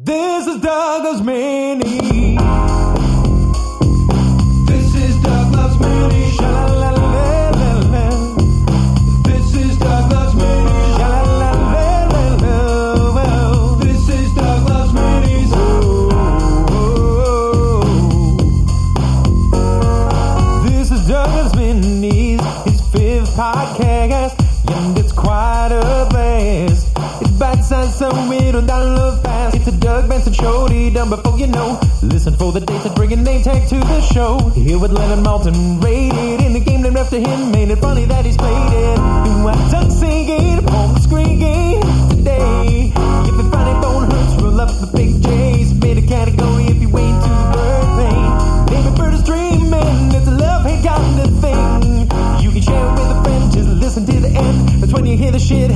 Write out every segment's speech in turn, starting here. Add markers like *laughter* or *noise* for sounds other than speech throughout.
This is Douglas Mini. This is Douglas Mini. Sha-la-la-la-la-la. This is Douglas Mini. Sha-la-la-la-la-la. This is Douglas Mini. This is Douglas Mini's his fifth podcast, It's bite sized so it'll download fast. It's a Doug Benson show, he done before you know. Listen for the dates and bring a name tag to the show. Here with Leonard Maltin, rated in the game named after him. Made it funny that he's played it. Do I Doug singing the screen game today? If you find it bone hurts, roll up the big J's. Made a category if you ain't too bird pain. Baby bird is dreaming, it's a love hate kind of thing. You can share it with a friend, just listen to the end. That's when you hear the shithead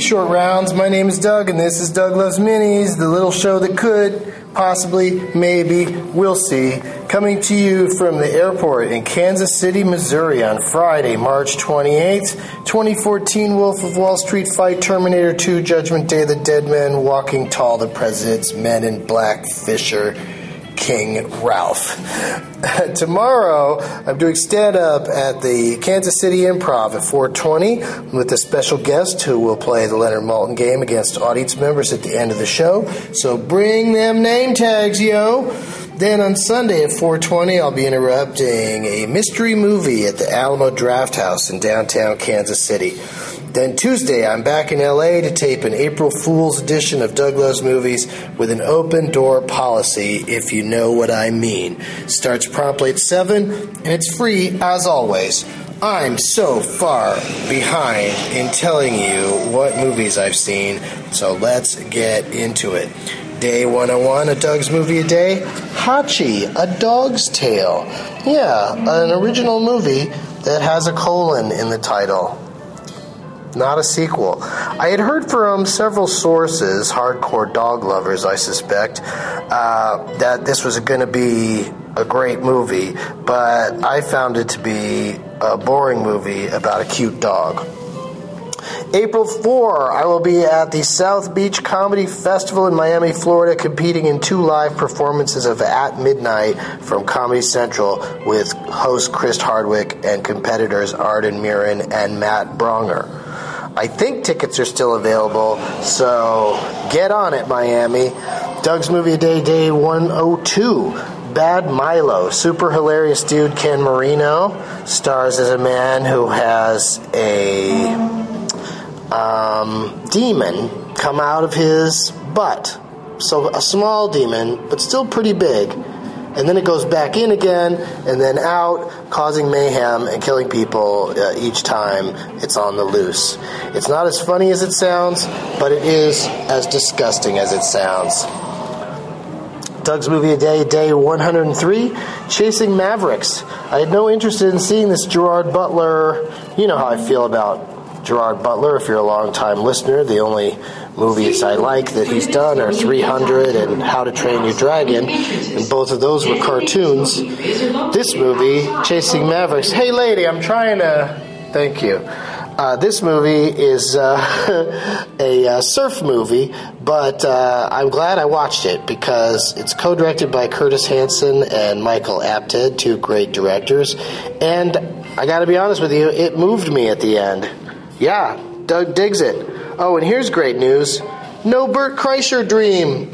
Short rounds. My name is Doug, and this is Doug Loves Minis, the little show that could, possibly, maybe, we'll see, coming to you from the airport in Kansas City, Missouri on Friday, March 28th, 2014. Wolf of Wall Street fight, Terminator 2, Judgment Day, The Dead Man, Walking Tall, The President's Men in Black, Fisher. King Ralph. *laughs* Tomorrow, I'm doing stand up at the Kansas City Improv at 420 with a special guest who will play the Leonard Maltin game against audience members at the end of the show. So bring them name tags, yo. Then on Sunday at 420, I'll be interrupting a mystery movie at the Alamo Drafthouse in downtown Kansas City. Then Tuesday, I'm back in LA to tape an April Fool's edition of Doug Loves Movies with an open door policy, if you know what I mean. Starts promptly at 7, and it's free as always. I'm so far behind in telling you what movies I've seen, so let's get into it. Day 101, a Doug's movie a day. Hachi, a dog's tale. Yeah, an original movie that has a colon in the title not a sequel. I had heard from several sources, hardcore dog lovers, I suspect, uh, that this was going to be a great movie, but I found it to be a boring movie about a cute dog. April 4, I will be at the South Beach Comedy Festival in Miami, Florida, competing in two live performances of At Midnight from Comedy Central with host Chris Hardwick and competitors Arden Myrin and Matt Braunger. I think tickets are still available, so get on it, Miami. Doug's Movie Day, day 102. Bad Milo, super hilarious dude Ken Marino stars as a man who has a um, demon come out of his butt. So a small demon, but still pretty big. And then it goes back in again and then out, causing mayhem and killing people uh, each time it's on the loose. It's not as funny as it sounds, but it is as disgusting as it sounds. Doug's Movie a Day, day 103, Chasing Mavericks. I had no interest in seeing this Gerard Butler. You know how I feel about Gerard Butler if you're a long-time listener. The only movies I like that he's done are 300 and How to Train Your Dragon, and both of those were cartoons. This movie, Chasing Mavericks. Hey, lady, I'm trying to. Thank you. Uh, this movie is uh, *laughs* a uh, surf movie, but uh, I'm glad I watched it because it's co directed by Curtis Hanson and Michael Apted, two great directors. And I got to be honest with you, it moved me at the end. Yeah, Doug digs it. Oh, and here's great news no Bert Kreischer dream.